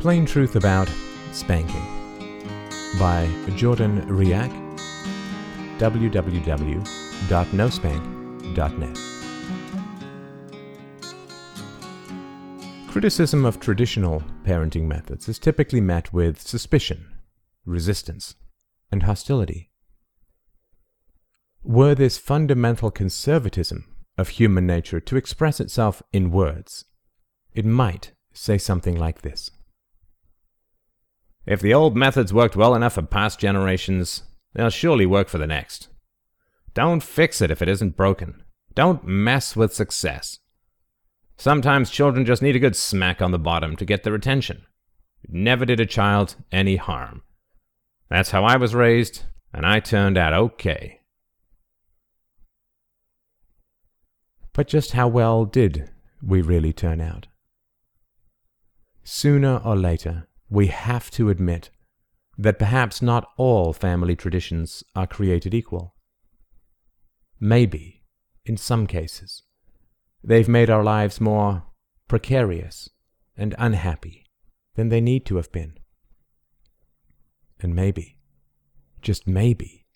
Plain Truth About Spanking by Jordan Riak, www.nospank.net. Criticism of traditional parenting methods is typically met with suspicion, resistance, and hostility. Were this fundamental conservatism of human nature to express itself in words, it might say something like this. If the old methods worked well enough for past generations, they'll surely work for the next. Don't fix it if it isn't broken. Don't mess with success. Sometimes children just need a good smack on the bottom to get their attention. Never did a child any harm. That's how I was raised, and I turned out okay. But just how well did we really turn out? Sooner or later, we have to admit that perhaps not all family traditions are created equal. Maybe, in some cases, they've made our lives more precarious and unhappy than they need to have been. And maybe, just maybe,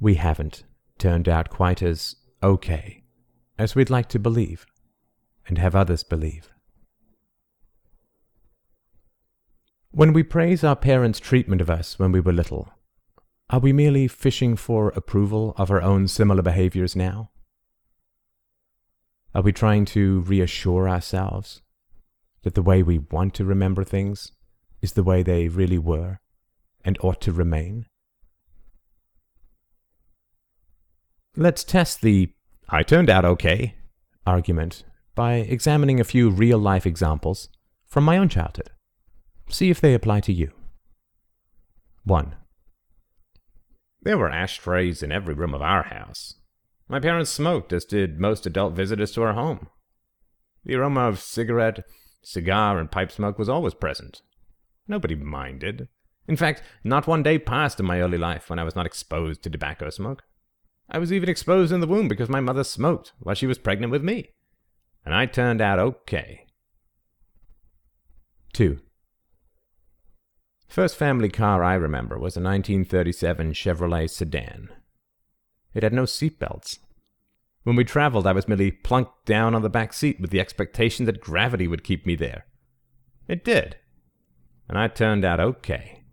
we haven't turned out quite as okay as we'd like to believe and have others believe. When we praise our parents' treatment of us when we were little, are we merely fishing for approval of our own similar behaviors now? Are we trying to reassure ourselves that the way we want to remember things is the way they really were and ought to remain? Let's test the I turned out okay argument by examining a few real life examples from my own childhood. See if they apply to you. 1. There were ashtrays in every room of our house. My parents smoked, as did most adult visitors to our home. The aroma of cigarette, cigar, and pipe smoke was always present. Nobody minded. In fact, not one day passed in my early life when I was not exposed to tobacco smoke. I was even exposed in the womb because my mother smoked while she was pregnant with me. And I turned out okay. 2. First family car I remember was a 1937 Chevrolet sedan. It had no seat belts. When we traveled, I was merely plunked down on the back seat with the expectation that gravity would keep me there. It did. And I turned out okay.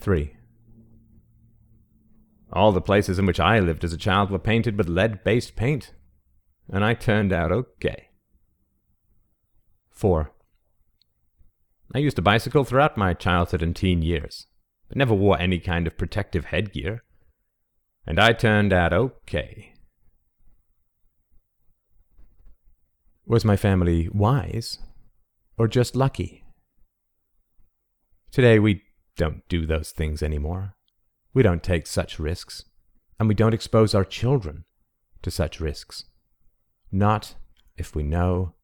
3. All the places in which I lived as a child were painted with lead based paint. And I turned out okay. 4. I used a bicycle throughout my childhood and teen years, but never wore any kind of protective headgear. And I turned out okay. Was my family wise or just lucky? Today we don't do those things anymore. We don't take such risks, and we don't expose our children to such risks. Not if we know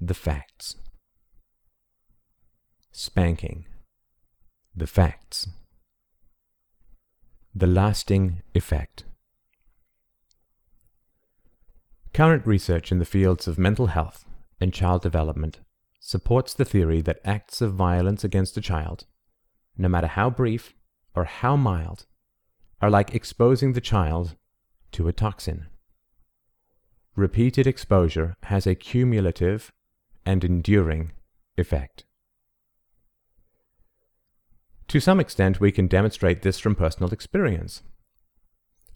the facts. Spanking. The facts. The lasting effect. Current research in the fields of mental health and child development supports the theory that acts of violence against a child, no matter how brief or how mild, are like exposing the child to a toxin. Repeated exposure has a cumulative and enduring effect. To some extent, we can demonstrate this from personal experience.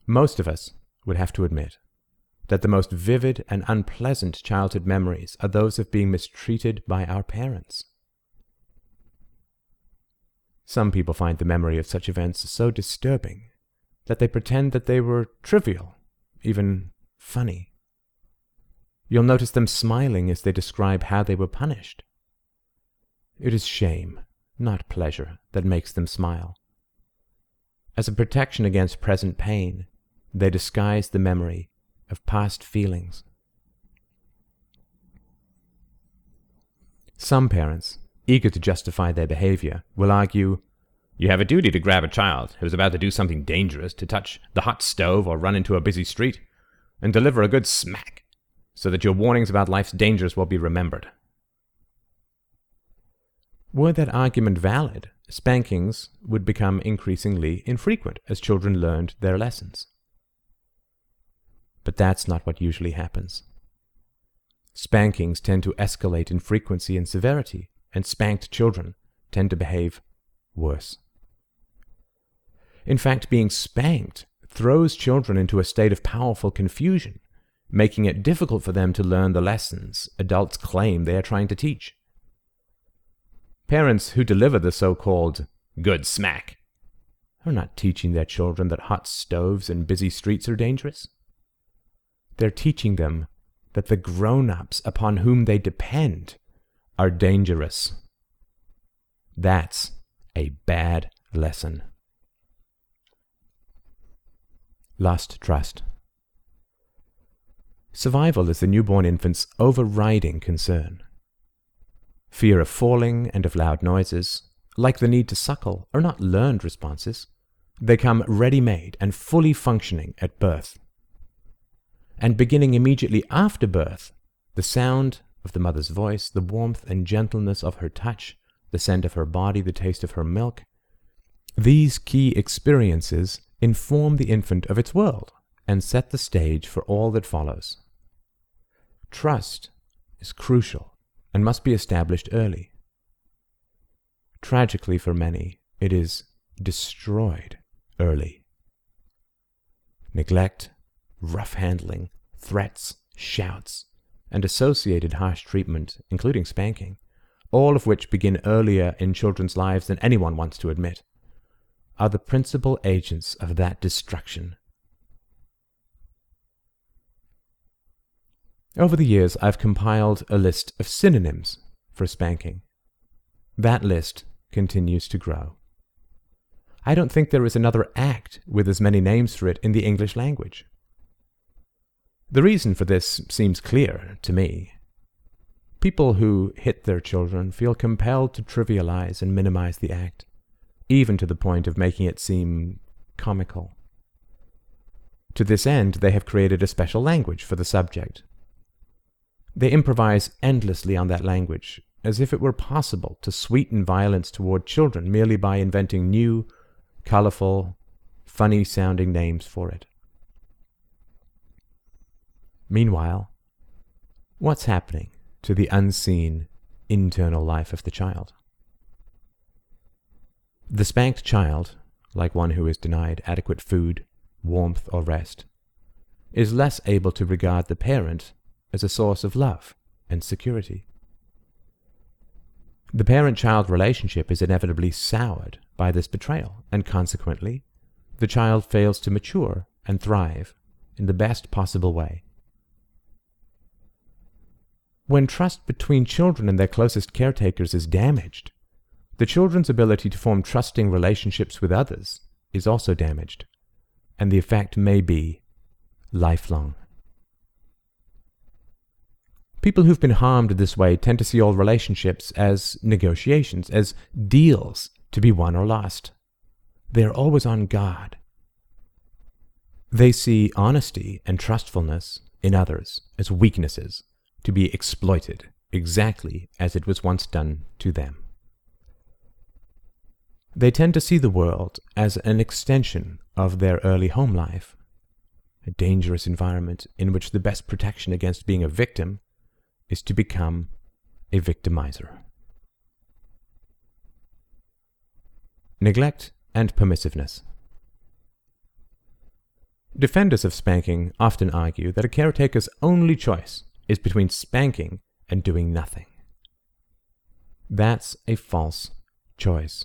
Most of us would have to admit that the most vivid and unpleasant childhood memories are those of being mistreated by our parents. Some people find the memory of such events so disturbing that they pretend that they were trivial, even funny. You'll notice them smiling as they describe how they were punished. It is shame not pleasure, that makes them smile. As a protection against present pain, they disguise the memory of past feelings. Some parents, eager to justify their behavior, will argue, You have a duty to grab a child who is about to do something dangerous, to touch the hot stove or run into a busy street, and deliver a good smack, so that your warnings about life's dangers will be remembered. Were that argument valid, spankings would become increasingly infrequent as children learned their lessons. But that's not what usually happens. Spankings tend to escalate in frequency and severity, and spanked children tend to behave worse. In fact, being spanked throws children into a state of powerful confusion, making it difficult for them to learn the lessons adults claim they are trying to teach. Parents who deliver the so called good smack are not teaching their children that hot stoves and busy streets are dangerous. They're teaching them that the grown ups upon whom they depend are dangerous. That's a bad lesson. Lost trust. Survival is the newborn infant's overriding concern. Fear of falling and of loud noises, like the need to suckle, are not learned responses. They come ready made and fully functioning at birth. And beginning immediately after birth, the sound of the mother's voice, the warmth and gentleness of her touch, the scent of her body, the taste of her milk, these key experiences inform the infant of its world and set the stage for all that follows. Trust is crucial and must be established early. Tragically for many, it is destroyed early. Neglect, rough handling, threats, shouts, and associated harsh treatment, including spanking, all of which begin earlier in children's lives than anyone wants to admit, are the principal agents of that destruction. Over the years, I've compiled a list of synonyms for spanking. That list continues to grow. I don't think there is another act with as many names for it in the English language. The reason for this seems clear to me. People who hit their children feel compelled to trivialize and minimize the act, even to the point of making it seem comical. To this end, they have created a special language for the subject, they improvise endlessly on that language, as if it were possible to sweeten violence toward children merely by inventing new, colorful, funny sounding names for it. Meanwhile, what's happening to the unseen internal life of the child? The spanked child, like one who is denied adequate food, warmth, or rest, is less able to regard the parent as a source of love and security. The parent child relationship is inevitably soured by this betrayal, and consequently, the child fails to mature and thrive in the best possible way. When trust between children and their closest caretakers is damaged, the children's ability to form trusting relationships with others is also damaged, and the effect may be lifelong. People who've been harmed this way tend to see all relationships as negotiations, as deals to be won or lost. They are always on guard. They see honesty and trustfulness in others as weaknesses to be exploited exactly as it was once done to them. They tend to see the world as an extension of their early home life, a dangerous environment in which the best protection against being a victim is to become a victimizer. Neglect and permissiveness. Defenders of spanking often argue that a caretaker's only choice is between spanking and doing nothing. That's a false choice.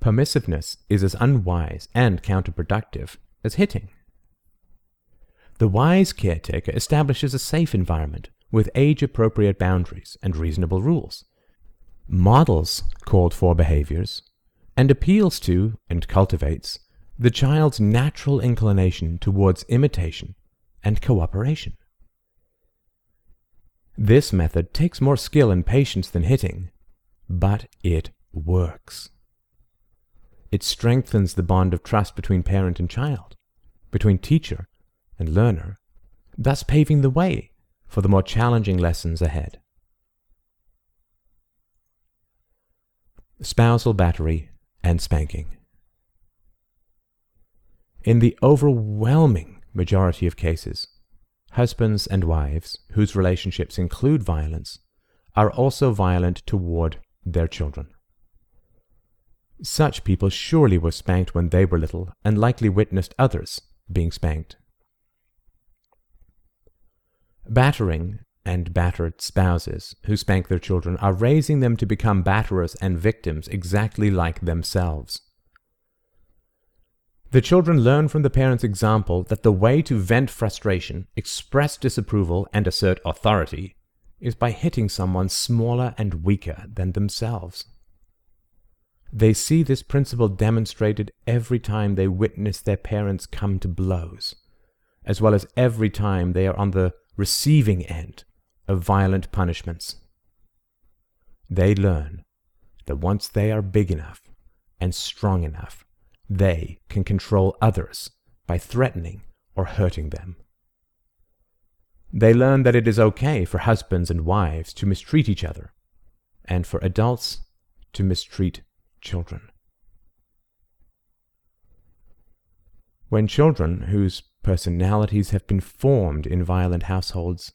Permissiveness is as unwise and counterproductive as hitting. The wise caretaker establishes a safe environment with age appropriate boundaries and reasonable rules, models called for behaviors, and appeals to and cultivates the child's natural inclination towards imitation and cooperation. This method takes more skill and patience than hitting, but it works. It strengthens the bond of trust between parent and child, between teacher and learner, thus paving the way for the more challenging lessons ahead. spousal battery, and spanking. In the overwhelming majority of cases, husbands and wives whose relationships include violence are also violent toward their children. Such people surely were spanked when they were little and likely witnessed others being spanked. Battering and battered spouses who spank their children are raising them to become batterers and victims exactly like themselves. The children learn from the parents' example that the way to vent frustration, express disapproval, and assert authority is by hitting someone smaller and weaker than themselves. They see this principle demonstrated every time they witness their parents come to blows, as well as every time they are on the receiving end of violent punishments. They learn that once they are big enough and strong enough, they can control others by threatening or hurting them. They learn that it is okay for husbands and wives to mistreat each other, and for adults to mistreat children. When children whose personalities have been formed in violent households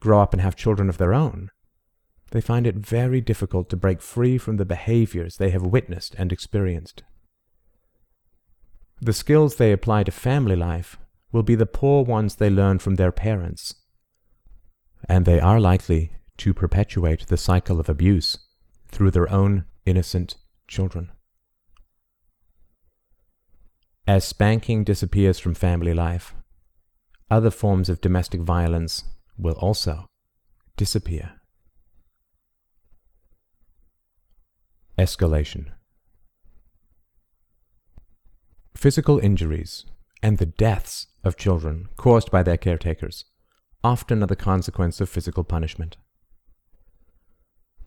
grow up and have children of their own, they find it very difficult to break free from the behaviors they have witnessed and experienced. The skills they apply to family life will be the poor ones they learn from their parents, and they are likely to perpetuate the cycle of abuse through their own innocent children. As spanking disappears from family life, other forms of domestic violence will also disappear. Escalation Physical injuries and the deaths of children caused by their caretakers often are the consequence of physical punishment.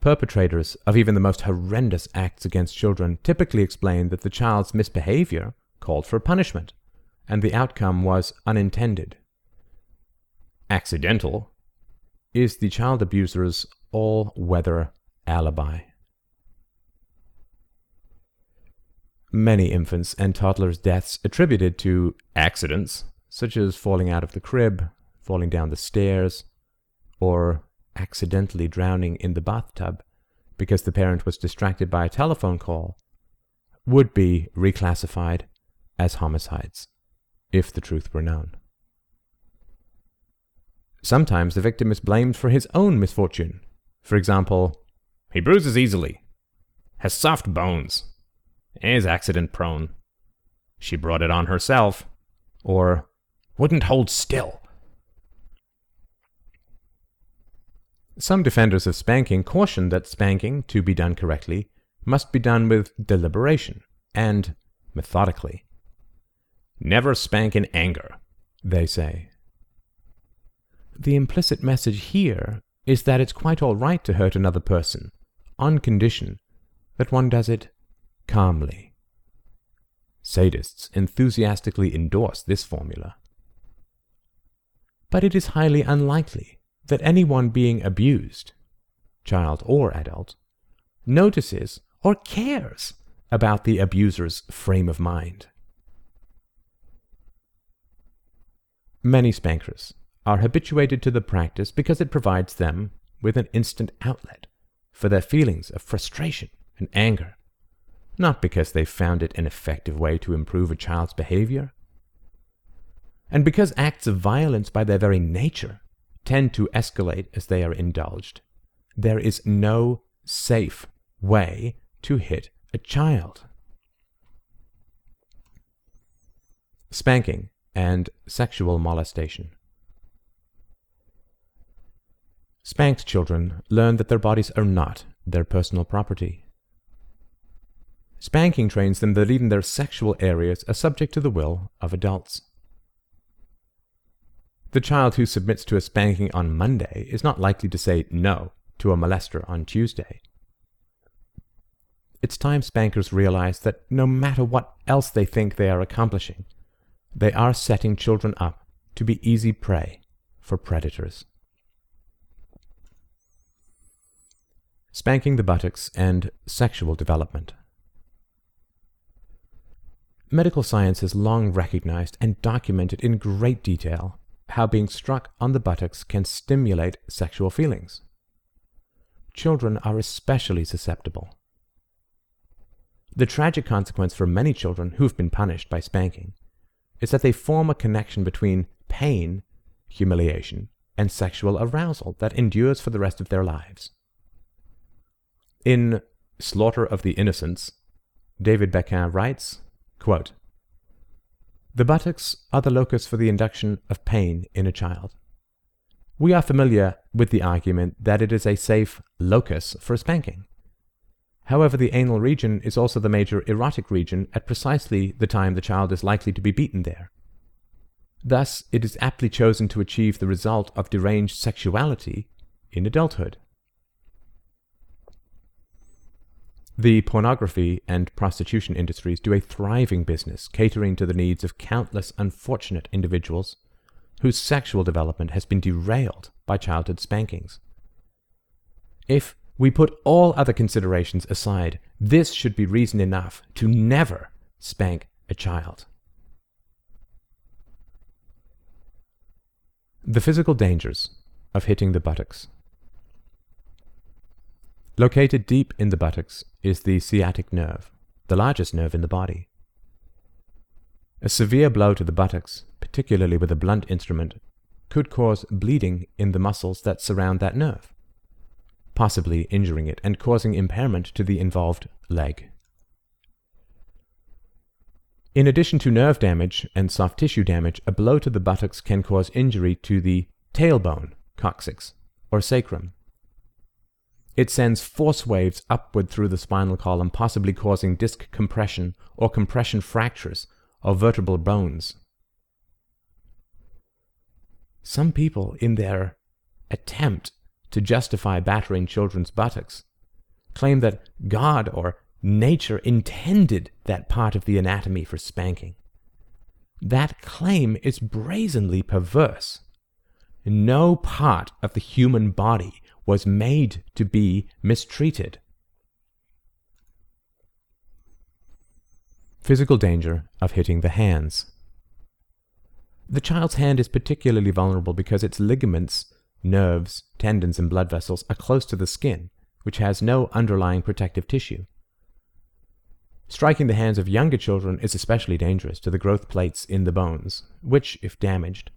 Perpetrators of even the most horrendous acts against children typically explain that the child's misbehavior called for punishment, and the outcome was unintended accidental is the child abuser's all weather alibi. Many infants and toddlers' deaths attributed to accidents, such as falling out of the crib, falling down the stairs, or accidentally drowning in the bathtub because the parent was distracted by a telephone call, would be reclassified as homicides if the truth were known. Sometimes the victim is blamed for his own misfortune. For example, he bruises easily, has soft bones, is accident prone. She brought it on herself, or wouldn't hold still. Some defenders of spanking caution that spanking, to be done correctly, must be done with deliberation and methodically. Never spank in anger, they say. The implicit message here is that it's quite all right to hurt another person, on condition that one does it calmly. Sadists enthusiastically endorse this formula. But it is highly unlikely that anyone being abused, child or adult, notices or cares about the abuser's frame of mind. Many spankers are habituated to the practice because it provides them with an instant outlet for their feelings of frustration and anger, not because they found it an effective way to improve a child's behavior. And because acts of violence by their very nature tend to escalate as they are indulged, there is no safe way to hit a child. Spanking and sexual molestation. Spanked children learn that their bodies are not their personal property. Spanking trains them that even their sexual areas are subject to the will of adults. The child who submits to a spanking on Monday is not likely to say no to a molester on Tuesday. It's time spankers realize that no matter what else they think they are accomplishing, they are setting children up to be easy prey for predators. Spanking the buttocks and sexual development. Medical science has long recognized and documented in great detail how being struck on the buttocks can stimulate sexual feelings. Children are especially susceptible. The tragic consequence for many children who've been punished by spanking is that they form a connection between pain, humiliation, and sexual arousal that endures for the rest of their lives. In Slaughter of the Innocents, David Bakan writes, quote, The buttocks are the locus for the induction of pain in a child. We are familiar with the argument that it is a safe locus for spanking. However, the anal region is also the major erotic region at precisely the time the child is likely to be beaten there. Thus, it is aptly chosen to achieve the result of deranged sexuality in adulthood. The pornography and prostitution industries do a thriving business catering to the needs of countless unfortunate individuals whose sexual development has been derailed by childhood spankings. If we put all other considerations aside. This should be reason enough to never spank a child. The physical dangers of hitting the buttocks. Located deep in the buttocks is the sciatic nerve, the largest nerve in the body. A severe blow to the buttocks, particularly with a blunt instrument, could cause bleeding in the muscles that surround that nerve possibly injuring it and causing impairment to the involved leg. In addition to nerve damage and soft tissue damage, a blow to the buttocks can cause injury to the tailbone, coccyx, or sacrum. It sends force waves upward through the spinal column, possibly causing disc compression or compression fractures of vertebral bones. Some people, in their attempt to justify battering children's buttocks, claim that God or nature intended that part of the anatomy for spanking. That claim is brazenly perverse. No part of the human body was made to be mistreated. Physical danger of hitting the hands. The child's hand is particularly vulnerable because its ligaments nerves, tendons, and blood vessels are close to the skin, which has no underlying protective tissue. Striking the hands of younger children is especially dangerous to the growth plates in the bones, which, if damaged,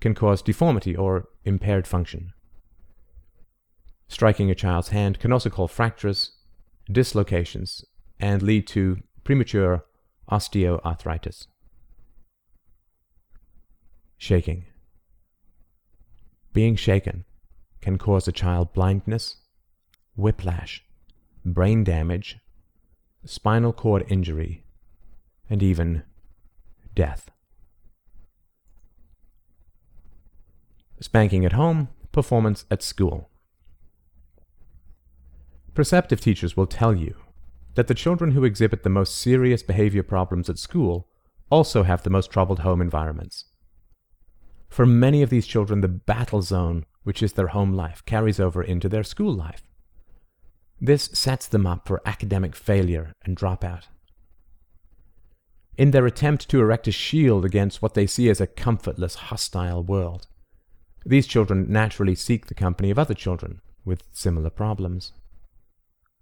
can cause deformity or impaired function. Striking a child's hand can also cause fractures, dislocations, and lead to premature osteoarthritis. Shaking. Being shaken can cause a child blindness, whiplash, brain damage, spinal cord injury, and even death. Spanking at home, performance at school. Perceptive teachers will tell you that the children who exhibit the most serious behavior problems at school also have the most troubled home environments. For many of these children, the battle zone, which is their home life, carries over into their school life. This sets them up for academic failure and dropout. In their attempt to erect a shield against what they see as a comfortless, hostile world, these children naturally seek the company of other children with similar problems.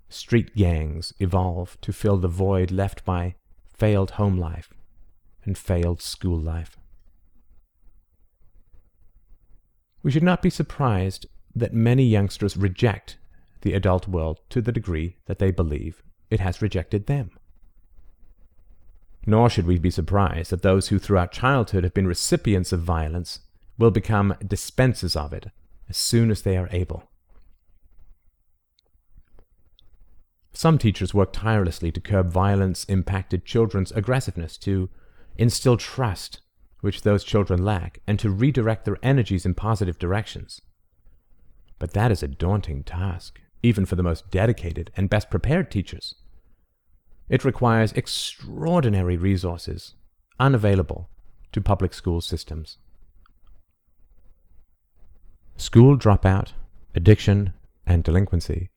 Street gangs evolve to fill the void left by failed home life and failed school life. We should not be surprised that many youngsters reject the adult world to the degree that they believe it has rejected them. Nor should we be surprised that those who throughout childhood have been recipients of violence will become dispensers of it as soon as they are able. Some teachers work tirelessly to curb violence impacted children's aggressiveness, to instill trust which those children lack, and to redirect their energies in positive directions. But that is a daunting task, even for the most dedicated and best prepared teachers. It requires extraordinary resources, unavailable to public school systems. School dropout, addiction, and delinquency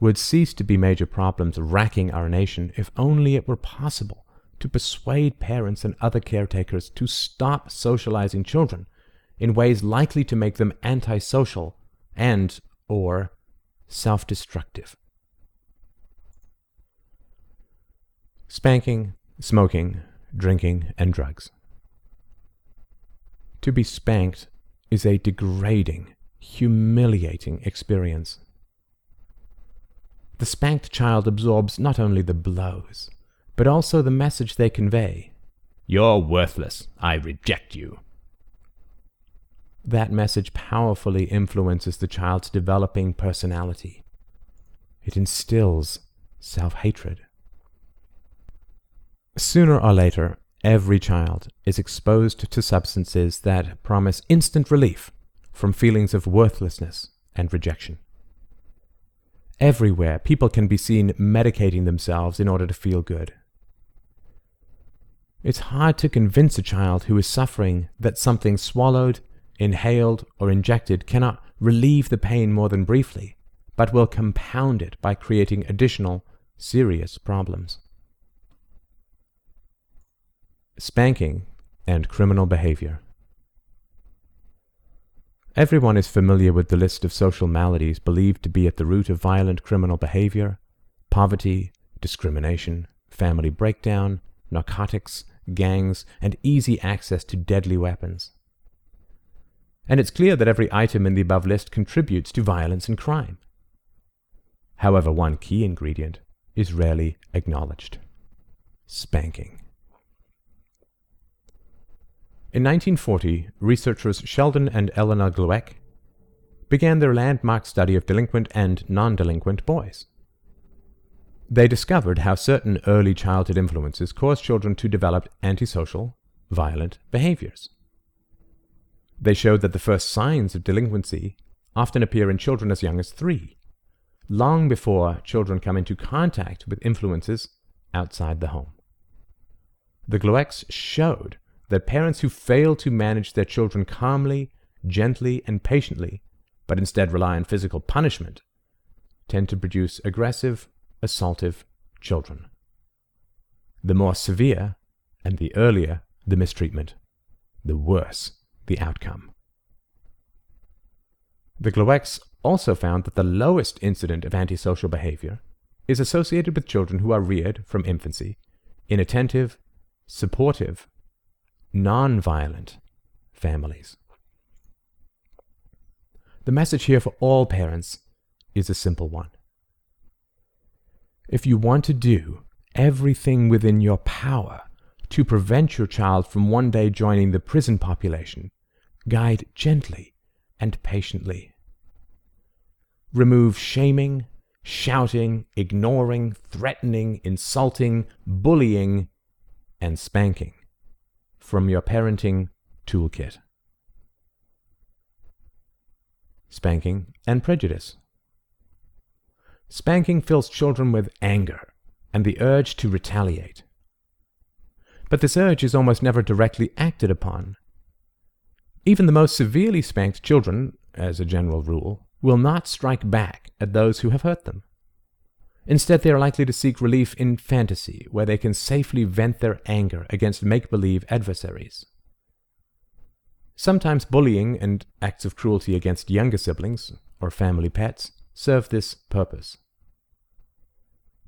would cease to be major problems racking our nation if only it were possible to persuade parents and other caretakers to stop socializing children in ways likely to make them antisocial and or self-destructive. Spanking, smoking, drinking, and drugs. To be spanked is a degrading, humiliating experience. The spanked child absorbs not only the blows, but also the message they convey. You're worthless. I reject you. That message powerfully influences the child's developing personality. It instills self hatred. Sooner or later, every child is exposed to substances that promise instant relief from feelings of worthlessness and rejection. Everywhere, people can be seen medicating themselves in order to feel good. It's hard to convince a child who is suffering that something swallowed, inhaled, or injected cannot relieve the pain more than briefly, but will compound it by creating additional, serious problems. Spanking and criminal behavior. Everyone is familiar with the list of social maladies believed to be at the root of violent criminal behavior poverty, discrimination, family breakdown, narcotics, gangs, and easy access to deadly weapons. And it's clear that every item in the above list contributes to violence and crime. However, one key ingredient is rarely acknowledged spanking. In 1940, researchers Sheldon and Eleanor Glueck began their landmark study of delinquent and non delinquent boys. They discovered how certain early childhood influences cause children to develop antisocial, violent behaviors. They showed that the first signs of delinquency often appear in children as young as three, long before children come into contact with influences outside the home. The Gluecks showed that parents who fail to manage their children calmly, gently, and patiently, but instead rely on physical punishment, tend to produce aggressive, assaultive children. The more severe and the earlier the mistreatment, the worse the outcome. The Gluecks also found that the lowest incident of antisocial behavior is associated with children who are reared from infancy in attentive, supportive, non-violent families. The message here for all parents is a simple one. If you want to do everything within your power to prevent your child from one day joining the prison population, guide gently and patiently. Remove shaming, shouting, ignoring, threatening, insulting, bullying, and spanking from your parenting toolkit. Spanking and prejudice. Spanking fills children with anger and the urge to retaliate. But this urge is almost never directly acted upon. Even the most severely spanked children, as a general rule, will not strike back at those who have hurt them. Instead, they are likely to seek relief in fantasy, where they can safely vent their anger against make believe adversaries. Sometimes bullying and acts of cruelty against younger siblings or family pets serve this purpose.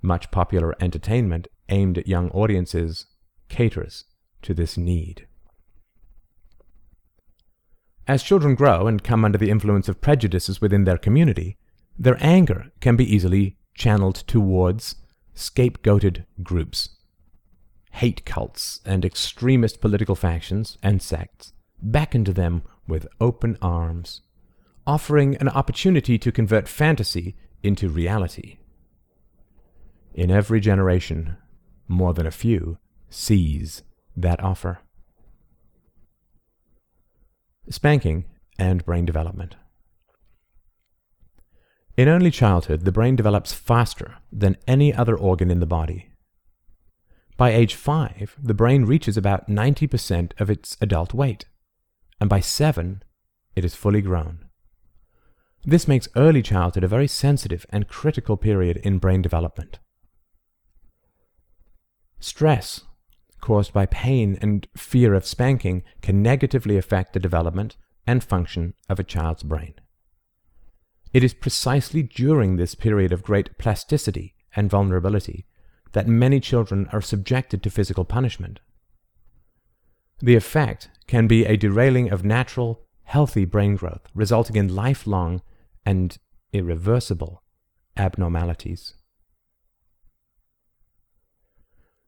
Much popular entertainment aimed at young audiences caters to this need. As children grow and come under the influence of prejudices within their community, their anger can be easily channeled towards scapegoated groups. Hate cults and extremist political factions and sects beckon to them with open arms, offering an opportunity to convert fantasy into reality. In every generation, more than a few seize that offer. Spanking and brain development. In early childhood, the brain develops faster than any other organ in the body. By age 5, the brain reaches about 90% of its adult weight, and by 7, it is fully grown. This makes early childhood a very sensitive and critical period in brain development. Stress caused by pain and fear of spanking can negatively affect the development and function of a child's brain. It is precisely during this period of great plasticity and vulnerability that many children are subjected to physical punishment. The effect can be a derailing of natural, healthy brain growth, resulting in lifelong and irreversible abnormalities.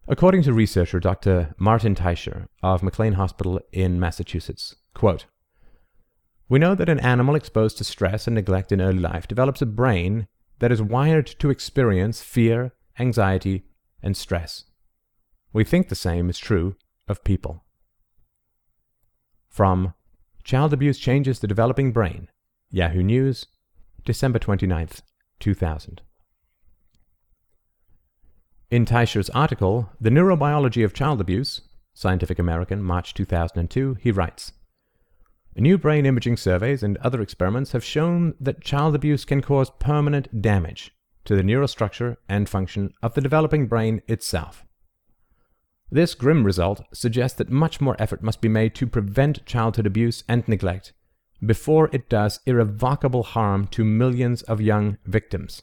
According to researcher Dr. Martin Teicher of McLean Hospital in Massachusetts, quote, we know that an animal exposed to stress and neglect in early life develops a brain that is wired to experience fear, anxiety, and stress. We think the same is true of people. From Child Abuse Changes the Developing Brain, Yahoo News, December 29th, 2000. In Teicher's article, The Neurobiology of Child Abuse, Scientific American, March 2002, he writes New brain imaging surveys and other experiments have shown that child abuse can cause permanent damage to the neurostructure and function of the developing brain itself. This grim result suggests that much more effort must be made to prevent childhood abuse and neglect before it does irrevocable harm to millions of young victims.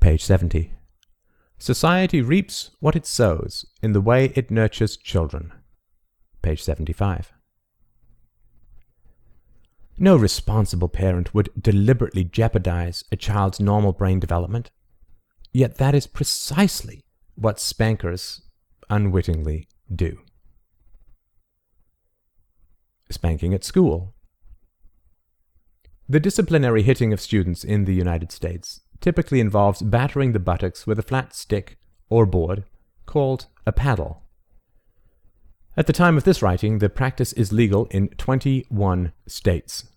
Page 70. Society reaps what it sows in the way it nurtures children. Page 75. No responsible parent would deliberately jeopardize a child's normal brain development. Yet that is precisely what spankers unwittingly do. Spanking at school. The disciplinary hitting of students in the United States typically involves battering the buttocks with a flat stick or board called a paddle. At the time of this writing, the practice is legal in 21 states.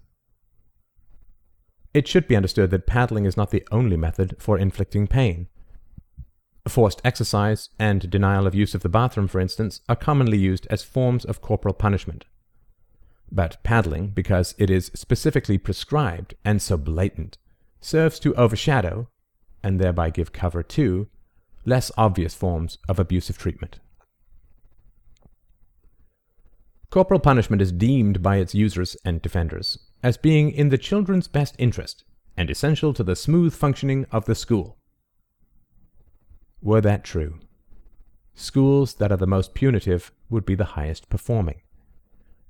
It should be understood that paddling is not the only method for inflicting pain. Forced exercise and denial of use of the bathroom, for instance, are commonly used as forms of corporal punishment. But paddling, because it is specifically prescribed and so blatant, serves to overshadow, and thereby give cover to, less obvious forms of abusive treatment. Corporal punishment is deemed by its users and defenders as being in the children's best interest and essential to the smooth functioning of the school. Were that true, schools that are the most punitive would be the highest performing.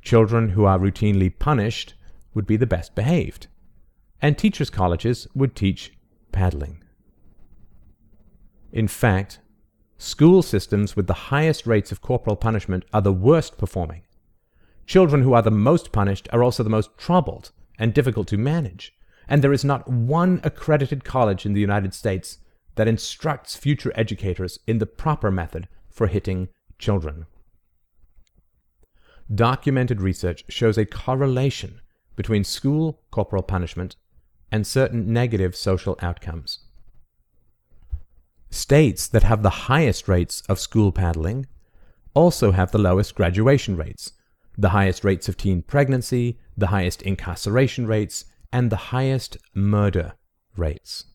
Children who are routinely punished would be the best behaved and teachers' colleges would teach paddling. In fact, school systems with the highest rates of corporal punishment are the worst performing. Children who are the most punished are also the most troubled and difficult to manage, and there is not one accredited college in the United States that instructs future educators in the proper method for hitting children. Documented research shows a correlation between school corporal punishment and certain negative social outcomes. States that have the highest rates of school paddling also have the lowest graduation rates, the highest rates of teen pregnancy, the highest incarceration rates, and the highest murder rates.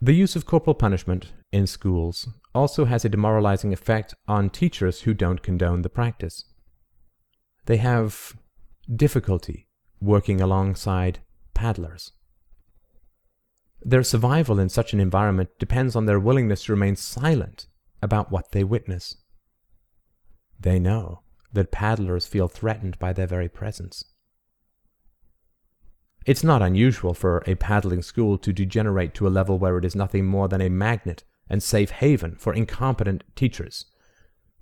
The use of corporal punishment in schools also has a demoralizing effect on teachers who don't condone the practice. They have difficulty working alongside paddlers. Their survival in such an environment depends on their willingness to remain silent about what they witness. They know that paddlers feel threatened by their very presence. It's not unusual for a paddling school to degenerate to a level where it is nothing more than a magnet and safe haven for incompetent teachers,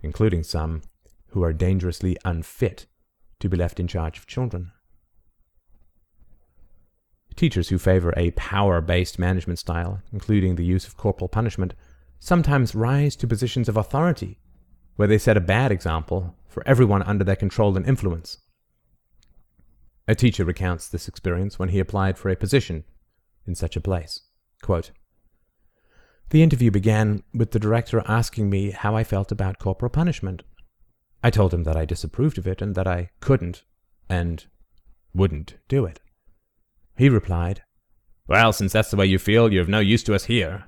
including some who are dangerously unfit to be left in charge of children. Teachers who favor a power based management style, including the use of corporal punishment, sometimes rise to positions of authority, where they set a bad example for everyone under their control and influence. A teacher recounts this experience when he applied for a position in such a place. Quote, the interview began with the director asking me how I felt about corporal punishment. I told him that I disapproved of it and that I couldn't and wouldn't do it. He replied, Well, since that's the way you feel, you're of no use to us here.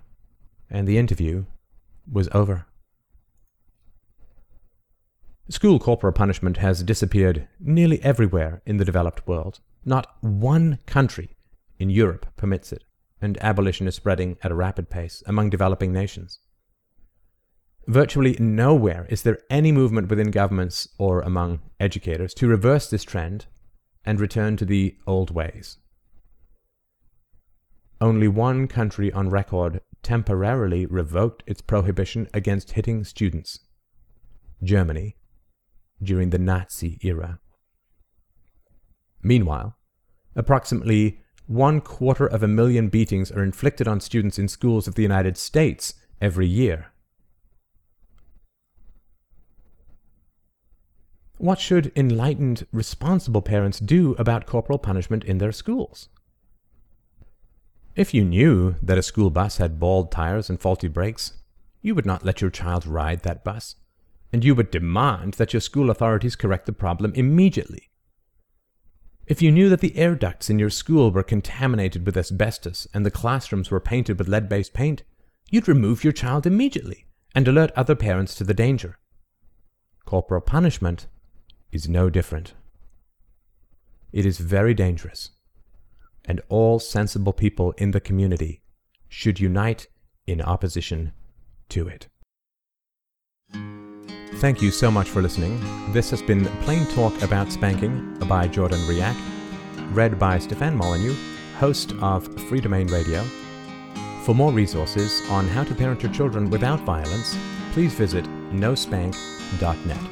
And the interview was over. School corporal punishment has disappeared nearly everywhere in the developed world. Not one country in Europe permits it, and abolition is spreading at a rapid pace among developing nations. Virtually nowhere is there any movement within governments or among educators to reverse this trend and return to the old ways. Only one country on record temporarily revoked its prohibition against hitting students Germany, during the Nazi era. Meanwhile, approximately one quarter of a million beatings are inflicted on students in schools of the United States every year. What should enlightened, responsible parents do about corporal punishment in their schools? If you knew that a school bus had bald tires and faulty brakes, you would not let your child ride that bus, and you would demand that your school authorities correct the problem immediately. If you knew that the air ducts in your school were contaminated with asbestos and the classrooms were painted with lead based paint, you'd remove your child immediately and alert other parents to the danger. Corporal punishment is no different. It is very dangerous and all sensible people in the community should unite in opposition to it. Thank you so much for listening. This has been Plain Talk About Spanking by Jordan Riak, read by Stefan Molyneux, host of Free Domain Radio. For more resources on how to parent your children without violence, please visit nospank.net.